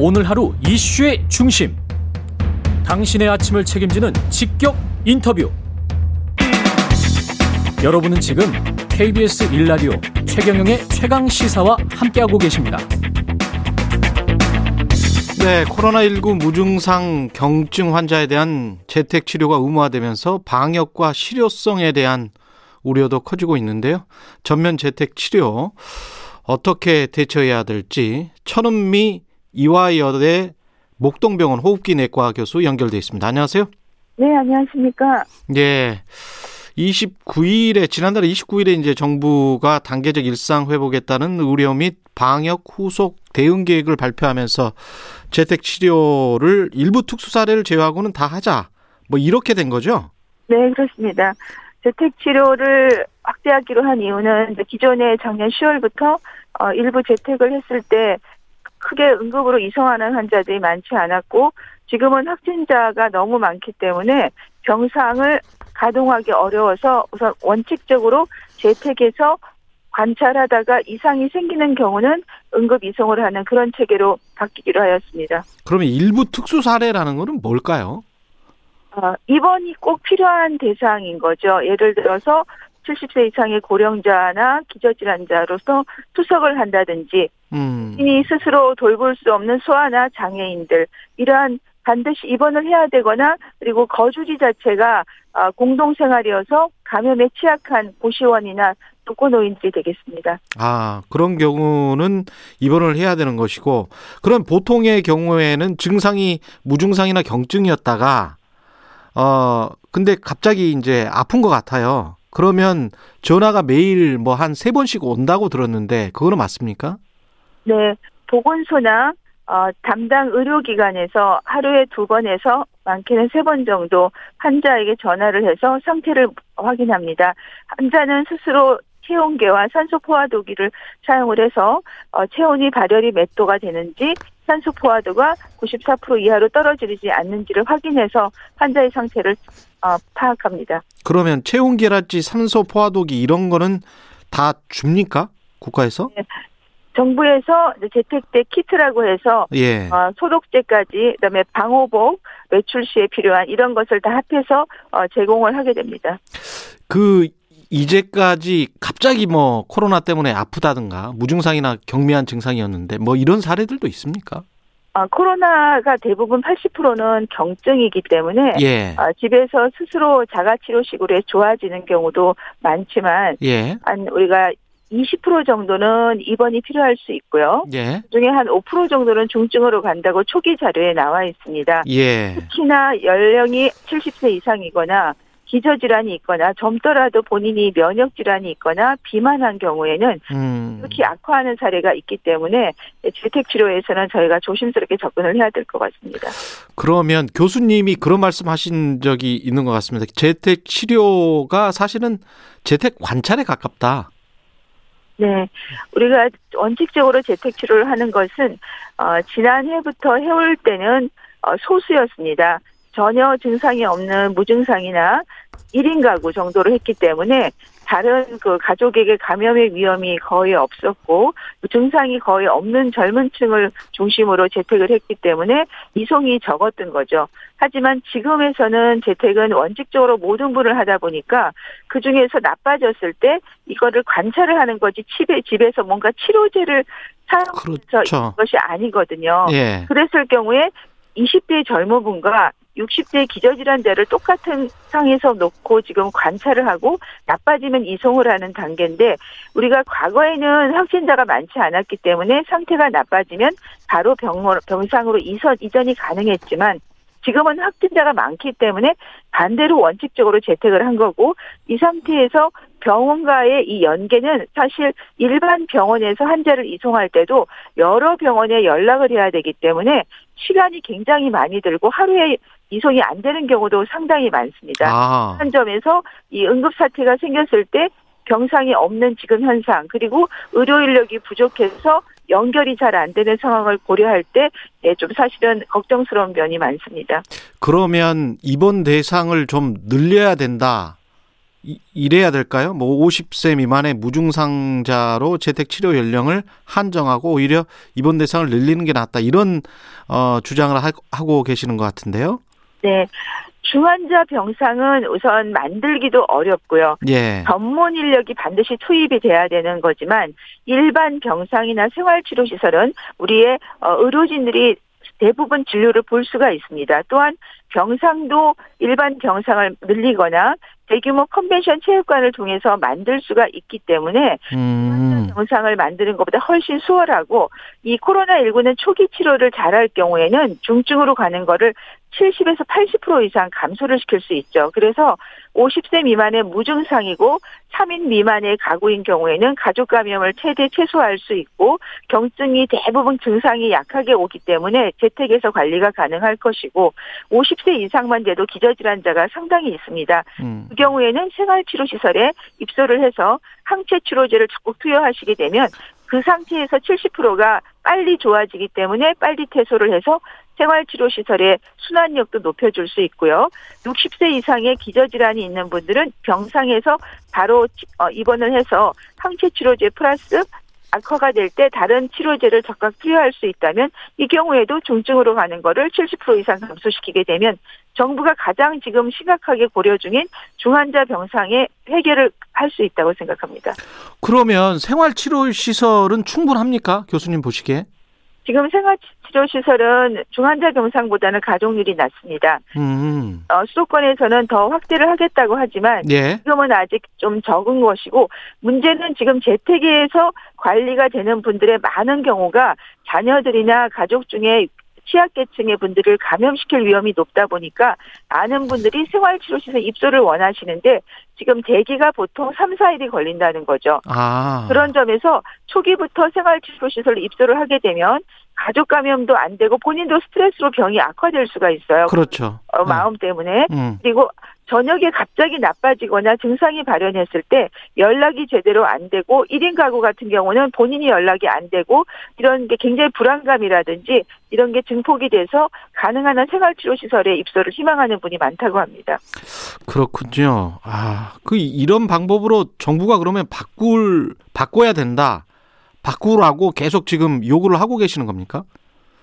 오늘 하루 이슈의 중심. 당신의 아침을 책임지는 직격 인터뷰. 여러분은 지금 KBS 일라디오 최경영의 최강 시사와 함께하고 계십니다. 네, 코로나19 무증상 경증 환자에 대한 재택 치료가 의무화되면서 방역과 실효성에 대한 우려도 커지고 있는데요. 전면 재택 치료 어떻게 대처해야 될지 천은미 이화여대 목동병원 호흡기 내과 교수 연결돼 있습니다. 안녕하세요. 네, 안녕하십니까. 예. 29일에 지난달 29일에 이제 정부가 단계적 일상 회복했다는 의료 및 방역 후속 대응 계획을 발표하면서 재택 치료를 일부 특수 사례를 제외하고는 다 하자. 뭐 이렇게 된 거죠? 네, 그렇습니다. 재택 치료를 확대하기로 한 이유는 기존에 작년 10월부터 어, 일부 재택을 했을 때 크게 응급으로 이송하는 환자들이 많지 않았고 지금은 확진자가 너무 많기 때문에 병상을 가동하기 어려워서 우선 원칙적으로 재택에서 관찰하다가 이상이 생기는 경우는 응급 이송을 하는 그런 체계로 바뀌기로 하였습니다. 그러면 일부 특수 사례라는 것은 뭘까요? 어, 입원이 꼭 필요한 대상인 거죠. 예를 들어서 70세 이상의 고령자나 기저질환자로서 투석을 한다든지 음. 이 스스로 돌볼 수 없는 소아나 장애인들 이러한 반드시 입원을 해야 되거나 그리고 거주지 자체가 아, 공동생활이어서 감염에 취약한 고시원이나 독거노인들이 되겠습니다. 아, 그런 경우는 입원을 해야 되는 것이고, 그런 보통의 경우에는 증상이 무증상이나 경증이었다가, 어, 근데 갑자기 이제 아픈 것 같아요. 그러면 전화가 매일 뭐 한 세 번씩 온다고 들었는데, 그거는 맞습니까? 네. 보건소나 어, 담당 의료기관에서 하루에 두 번에서 많게는 세 번 정도 환자에게 전화를 해서 상태를 확인합니다. 환자는 스스로 체온계와 산소 포화도기를 사용을 해서 어, 체온이 발열이 몇 도가 되는지 산소 포화도가 94% 이하로 떨어지지 않는지를 확인해서 환자의 상태를 어, 파악합니다. 그러면 체온계랄지 산소 포화도기 이런 거는 다 줍니까? 국가에서? 네. 정부에서 재택대 키트라고 해서 예. 어, 소독제까지 그다음에 방호복 외출 시에 필요한 이런 것을 다 합해서 어, 제공을 하게 됩니다. 그 이제까지 갑자기 뭐 코로나 때문에 아프다든가 무증상이나 경미한 증상이었는데 뭐 이런 사례들도 있습니까? 어, 코로나가 대부분 80%는 경증이기 때문에 예. 어, 집에서 스스로 자가치료식으로 해 좋아지는 경우도 많지만 예. 한 우리가 20% 정도는 입원이 필요할 수 있고요. 예. 그중에 한 5% 정도는 중증으로 간다고 초기 자료에 나와 있습니다. 예. 특히나 연령이 70세 이상이거나 기저질환이 있거나 젊더라도 본인이 면역질환이 있거나 비만한 경우에는 음. 특히 악화하는 사례가 있기 때문에 재택치료에서는 저희가 조심스럽게 접근을 해야 될 것 같습니다. 그러면 교수님이 그런 말씀하신 적이 있는 것 같습니다. 재택 치료가 사실은 재택 관찰에 가깝다. 네, 우리가 원칙적으로 재택치료를 하는 것은 어, 지난해부터 해올 때는 어, 소수였습니다. 전혀 증상이 없는 무증상이나 1인 가구 정도로 했기 때문에 다른 그 가족에게 감염의 위험이 거의 없었고 증상이 거의 없는 젊은 층을 중심으로 재택을 했기 때문에 이송이 적었던 거죠. 하지만 지금에서는 재택은 원칙적으로 모든 분을 하다 보니까 그 중에서 나빠졌을 때 이거를 관찰을 하는 거지 집에 집에서 뭔가 치료제를 사용해서 그렇죠. 것이 아니거든요. 예. 그랬을 경우에 20대 젊은 분과 60대 기저질환자를 똑같은 상에서 놓고 지금 관찰을 하고 나빠지면 이송을 하는 단계인데 우리가 과거에는 확진자가 많지 않았기 때문에 상태가 나빠지면 바로 병원, 병상으로 이선, 이전이 가능했지만 지금은 확진자가 많기 때문에 반대로 원칙적으로 재택을 한 거고 이 상태에서 병원과의 이 연계는 사실 일반 병원에서 환자를 이송할 때도 여러 병원에 연락을 해야 되기 때문에 시간이 굉장히 많이 들고 하루에 이송이 안 되는 경우도 상당히 많습니다. 아. 한 점에서 이 응급 사태가 생겼을 때 병상이 없는 지금 현상 그리고 의료 인력이 부족해서 연결이 잘 안 되는 상황을 고려할 때 좀 사실은 걱정스러운 면이 많습니다. 그러면 입원 대상을 좀 늘려야 된다. 이, 이래야 될까요? 뭐 50세 미만의 무증상자로 재택 치료 연령을 한정하고 오히려 입원 대상을 늘리는 게 낫다 이런 어, 주장을 하, 하고 계시는 것 같은데요. 네. 중환자 병상은 우선 만들기도 어렵고요. 예. 전문 인력이 반드시 투입이 돼야 되는 거지만 일반 병상이나 생활치료 시설은 우리의 어, 의료진들이 대부분 진료를 볼 수가 있습니다. 또한 병상도 일반 병상을 늘리거나 대규모 컨벤션 체육관을 통해서 만들 수가 있기 때문에 음. 병상을 만드는 것보다 훨씬 수월하고 이 코로나19는 초기 치료를 잘할 경우에는 중증으로 가는 거를 70에서 80% 이상 감소를 시킬 수 있죠. 그래서 50세 미만의 무증상이고 3인 미만의 가구인 경우에는 가족 감염을 최대 최소화할 수 있고 경증이 대부분 증상이 약하게 오기 때문에 재택에서 관리가 가능할 것이고 50세 이상만 돼도 기저질환자가 상당히 있습니다. 음. 그 경우에는 생활치료시설에 입소를 해서 항체치료제를 적극 투여하시게 되면 그 상태에서 70%가 빨리 좋아지기 때문에 빨리 퇴소를 해서 생활치료시설의 순환력도 높여줄 수 있고요. 60세 이상의 기저질환이 있는 분들은 병상에서 바로 어, 입원을 해서 항체치료제 플러스 악화가 될 때 다른 치료제를 적극 투여할 수 있다면 이 경우에도 중증으로 가는 거를 70% 이상 감소시키게 되면 정부가 가장 지금 심각하게 고려 중인 중환자 병상의 해결을 할 수 있다고 생각합니다. 그러면 생활치료 시설은 충분합니까? 교수님 보시기에? 지금 생활치료시설은 중환자 병상보다는 가동률이 낮습니다. 음. 어, 수도권에서는 더 확대를 하겠다고 하지만 예. 지금은 아직 좀 적은 것이고 문제는 지금 재택에서 관리가 되는 분들의 많은 경우가 자녀들이나 가족 중에 취약계층의 분들을 감염시킬 위험이 높다 보니까 많은 분들이 생활치료시설 입소를 원하시는데 지금 대기가 보통 3, 4일이 걸린다는 거죠. 아. 그런 점에서 초기부터 생활치료시설로 입소를 하게 되면 가족 감염도 안 되고 본인도 스트레스로 병이 악화될 수가 있어요. 그렇죠. 어, 마음 때문에. 음. 그리고 저녁에 갑자기 나빠지거나 증상이 발현했을 때 연락이 제대로 안 되고 1인 가구 같은 경우는 본인이 연락이 안 되고 이런 게 굉장히 불안감이라든지 이런 게 증폭이 돼서 가능한 한 생활치료시설에 입소를 희망하는 분이 많다고 합니다. 그렇군요. 아, 그 이런 방법으로 정부가 그러면 바꿀 바꿔야 된다. 바꾸라고 계속 지금 요구를 하고 계시는 겁니까?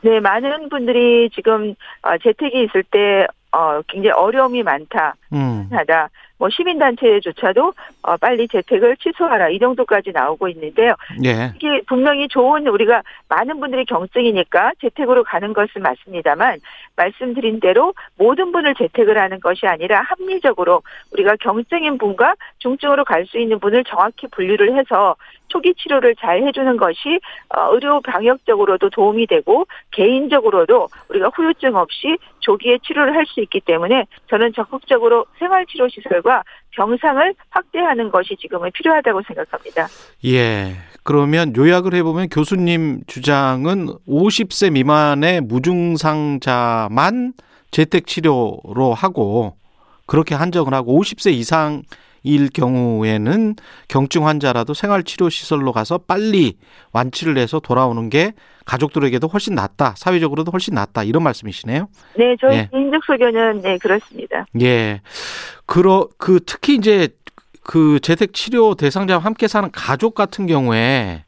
네, 많은 분들이 지금 어, 재택이 있을 때 어, 굉장히 어려움이 많다. 음. 하다. 뭐 시민단체조차도 어, 빨리 재택을 취소하라 이 정도까지 나오고 있는데요. 예. 이게 분명히 좋은 우리가 많은 분들이 경증이니까 재택으로 가는 것은 맞습니다만 말씀드린 대로 모든 분을 재택을 하는 것이 아니라 합리적으로 우리가 경증인 분과 중증으로 갈 수 있는 분을 정확히 분류를 해서 초기 치료를 잘 해주는 것이 어, 의료 방역적으로도 도움이 되고 개인적으로도 우리가 후유증 없이 조기에 치료를 할 수 있기 때문에 저는 적극적으로 생활치료시설과 병상을 확대하는 것이 지금은 필요하다고 생각합니다. 예. 그러면 요약을 해보면 교수님 주장은 50세 미만의 무증상자만 재택 치료로 하고 그렇게 한정을 하고 50세 이상 일 경우에는 경증 환자라도 생활치료시설로 가서 빨리 완치를 해서 돌아오는 게 가족들에게도 훨씬 낫다. 사회적으로도 훨씬 낫다. 이런 말씀이시네요. 네, 저희 예. 개인적 소견은 네 그렇습니다. 예. 그러, 그 특히 이제 그 재택 치료 대상자와 함께 사는 가족 같은 경우에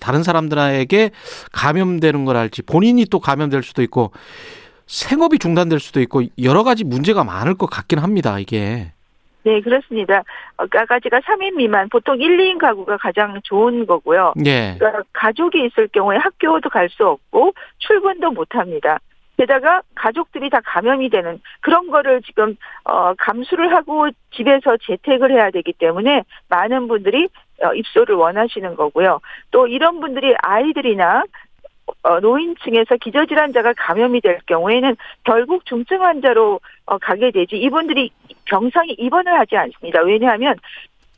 다른 사람들에게 감염되는 걸 알지 본인이 또 감염될 수도 있고 생업이 중단될 수도 있고 여러 가지 문제가 많을 것 같긴 합니다. 이게. 네, 그렇습니다. 아까 가지가 3인 미만, 보통 1, 2인 가구가 가장 좋은 거고요. 예. 그러니까 가족이 있을 경우에 학교도 갈 수 없고 출근도 못 합니다. 게다가 가족들이 다 감염이 되는 그런 거를 지금 어 감수를 하고 집에서 재택을 해야 되기 때문에 많은 분들이 어, 입소를 원하시는 거고요. 또 이런 분들이 아이들이나 어, 노인층에서 기저질환자가 감염이 될 경우에는 결국 중증 환자로 어, 가게 되지 이분들이 병상에 입원을 하지 않습니다. 왜냐하면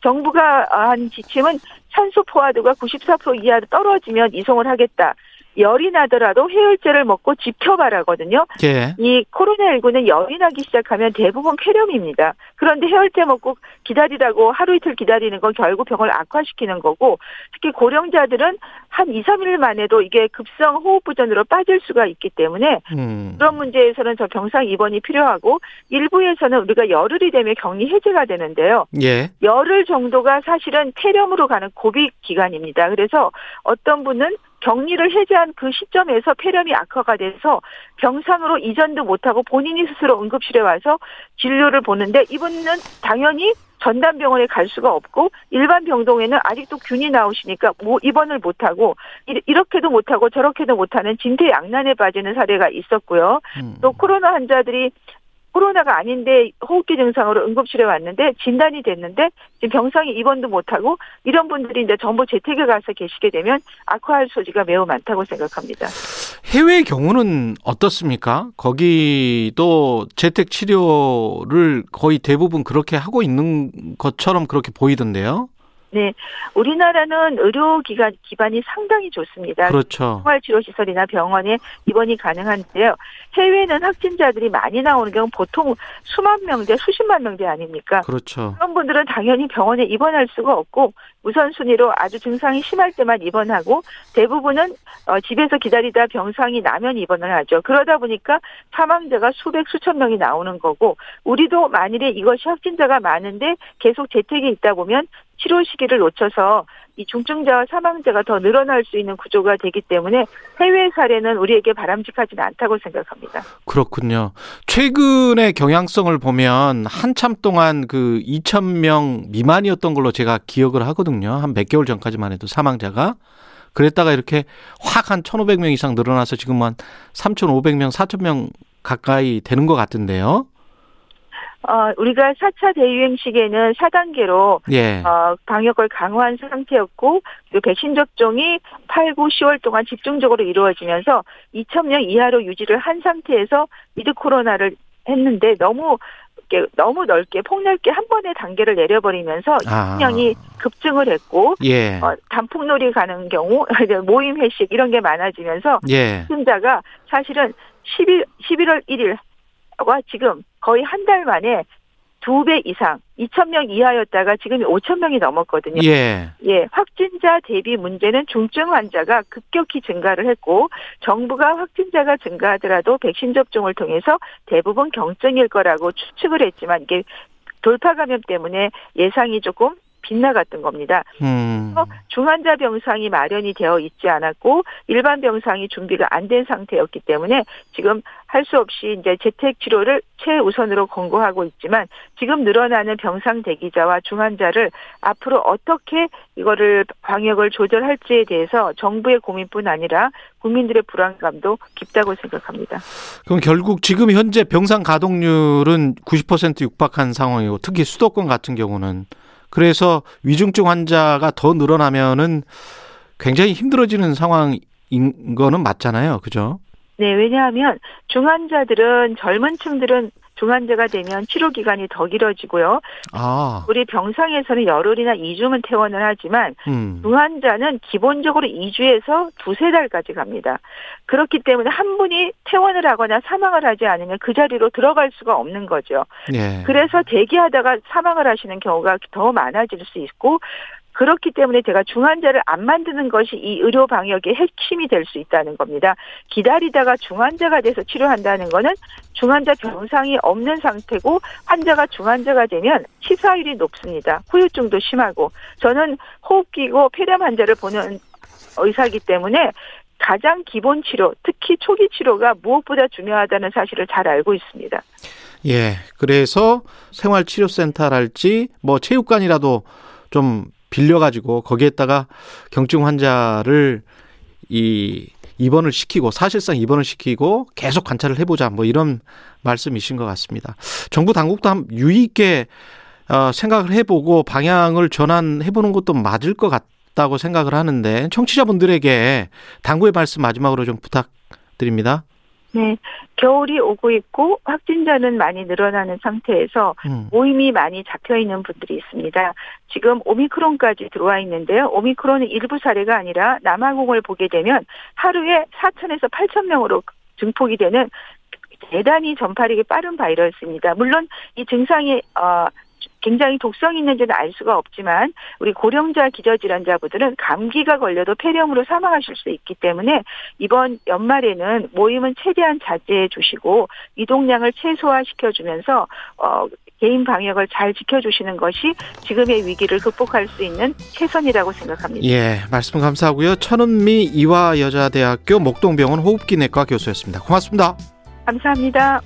정부가 한 지침은 산소 포화도가 94% 이하로 떨어지면 이송을 하겠다. 열이 나더라도 해열제를 먹고 지켜봐라거든요. 예. 이 코로나19는 열이 나기 시작하면 대부분 폐렴입니다. 그런데 해열제 먹고 기다리라고 하루 이틀 기다리는 건 결국 병을 악화시키는 거고 특히 고령자들은 한 2, 3일 만에도 이게 급성 호흡부전으로 빠질 수가 있기 때문에 음. 그런 문제에서는 저 병상 입원이 필요하고 일부에서는 우리가 열흘이 되면 격리 해제가 되는데요. 예. 열흘 정도가 사실은 폐렴으로 가는 고비 기간입니다. 그래서 어떤 분은 격리를 해제한 그 시점에서 폐렴이 악화가 돼서 병상으로 이전도 못하고 본인이 스스로 응급실에 와서 진료를 보는데 이분은 당연히 전담병원에 갈 수가 없고 일반 병동에는 아직도 균이 나오시니까 뭐 입원을 못하고 이렇게도 못하고 저렇게도 못하는 진퇴양난에 빠지는 사례가 있었고요. 음. 또 코로나 환자들이 코로나가 아닌데 호흡기 증상으로 응급실에 왔는데 진단이 됐는데 지금 병상에 입원도 못하고 이런 분들이 이제 전부 재택에 가서 계시게 되면 악화할 소지가 매우 많다고 생각합니다. 해외 경우는 어떻습니까? 거기도 재택 치료를 거의 대부분 그렇게 하고 있는 것처럼 그렇게 보이던데요. 네, 우리나라는 의료기관 기반이 상당히 좋습니다. 그렇죠. 생활치료시설이나 병원에 입원이 가능한데요. 해외는 확진자들이 많이 나오는 경우 보통 수만 명대, 수십만 명대 아닙니까? 그렇죠. 그런 분들은 당연히 병원에 입원할 수가 없고 우선순위로 아주 증상이 심할 때만 입원하고 대부분은 어, 집에서 기다리다 병상이 나면 입원을 하죠. 그러다 보니까 사망자가 수백 수천 명이 나오는 거고 우리도 만일에 이것이 확진자가 많은데 계속 재택에 있다 보면 치료 시기를 놓쳐서 이 중증자와 사망자가 더 늘어날 수 있는 구조가 되기 때문에 해외 사례는 우리에게 바람직하지는 않다고 생각합니다. 그렇군요. 최근의 경향성을 보면 한참 동안 그 2천 명 미만이었던 걸로 제가 기억을 하거든요. 한 몇 개월 전까지만 해도 사망자가 그랬다가 이렇게 확 한 1,500명 이상 늘어나서 지금 한 3,500명, 4,000명 가까이 되는 것 같은데요. 어, 우리가 4차 대유행 시기에는 4단계로 예. 어, 방역을 강화한 상태였고 그리고 백신 접종이 8, 9, 10월 동안 집중적으로 이루어지면서 2,000명 이하로 유지를 한 상태에서 미드 코로나를 했는데 너무 이렇게 너무 넓게 폭넓게 한 번에 단계를 내려버리면서 아. 명이 급증을 했고 예. 어, 단풍놀이 가는 경우 모임 회식 이런 게 많아지면서 예. 확진자가 사실은 11, 11월 1일과 지금 거의 한 달 만에 두 배 이상 2,000명 이하였다가 지금 5,000명이 넘었거든요. 예. 예, 확진자 대비 문제는 중증 환자가 급격히 증가를 했고 정부가 확진자가 증가하더라도 백신 접종을 통해서 대부분 경증일 거라고 추측을 했지만 이게 돌파 감염 때문에 예상이 조금 빗나갔던 겁니다. 음. 중환자 병상이 마련이 되어 있지 않았고 일반 병상이 준비가 안 된 상태였기 때문에 지금 할 수 없이 이제 재택 치료를 최우선으로 권고하고 있지만 지금 늘어나는 병상 대기자와 중환자를 앞으로 어떻게 이거를 방역을 조절할지에 대해서 정부의 고민뿐 아니라 국민들의 불안감도 깊다고 생각합니다. 그럼 결국 지금 현재 병상 가동률은 90% 육박한 상황이고 특히 수도권 같은 경우는 그래서 위중증 환자가 더 늘어나면은 굉장히 힘들어지는 상황인 거는 맞잖아요. 그죠? 네, 왜냐하면 중환자들은 젊은 층들은 중환자가 되면 치료 기간이 더 길어지고요. 아. 우리 병상에서는 열흘이나 2주면 퇴원을 하지만 음. 중환자는 기본적으로 2주에서 두세 달까지 갑니다. 그렇기 때문에 한 분이 퇴원을 하거나 사망을 하지 않으면 그 자리로 들어갈 수가 없는 거죠. 예. 그래서 대기하다가 사망을 하시는 경우가 더 많아질 수 있고 그렇기 때문에 제가 중환자를 안 만드는 것이 이 의료 방역의 핵심이 될 수 있다는 겁니다. 기다리다가 중환자가 돼서 치료한다는 거는 중환자 병상이 없는 상태고 환자가 중환자가 되면 치사율이 높습니다. 후유증도 심하고 저는 호흡기고 폐렴 환자를 보는 의사이기 때문에 가장 기본 치료, 특히 초기 치료가 무엇보다 중요하다는 사실을 잘 알고 있습니다. 예. 그래서 생활치료센터랄지 뭐 체육관이라도 좀 빌려가지고 거기에다가 경증 환자를 이 입원을 시키고 사실상 입원을 시키고 계속 관찰을 해보자 뭐 이런 말씀이신 것 같습니다. 정부 당국도 한 유의있게 어, 생각을 해보고 방향을 전환해보는 것도 맞을 것 같다고 생각을 하는데 청취자분들에게 당구의 말씀 마지막으로 좀 부탁드립니다. 네, 겨울이 오고 있고 확진자는 많이 늘어나는 상태에서 음. 모임이 많이 잡혀 있는 분들이 있습니다. 지금 오미크론까지 들어와 있는데요. 오미크론은 일부 사례가 아니라 남아공을 보게 되면 하루에 4천에서 8천 명으로 증폭이 되는 대단히 전파력이 빠른 바이러스입니다. 물론 이 증상이 어 굉장히 독성이 있는지는 알 수가 없지만 우리 고령자 기저질환자분들은 감기가 걸려도 폐렴으로 사망하실 수 있기 때문에 이번 연말에는 모임은 최대한 자제해 주시고 이동량을 최소화시켜 주면서 어 개인 방역을 잘 지켜주시는 것이 지금의 위기를 극복할 수 있는 최선이라고 생각합니다. 예, 말씀 감사하고요. 천은미 이화여자대학교 목동병원 호흡기내과 교수였습니다. 고맙습니다. 감사합니다.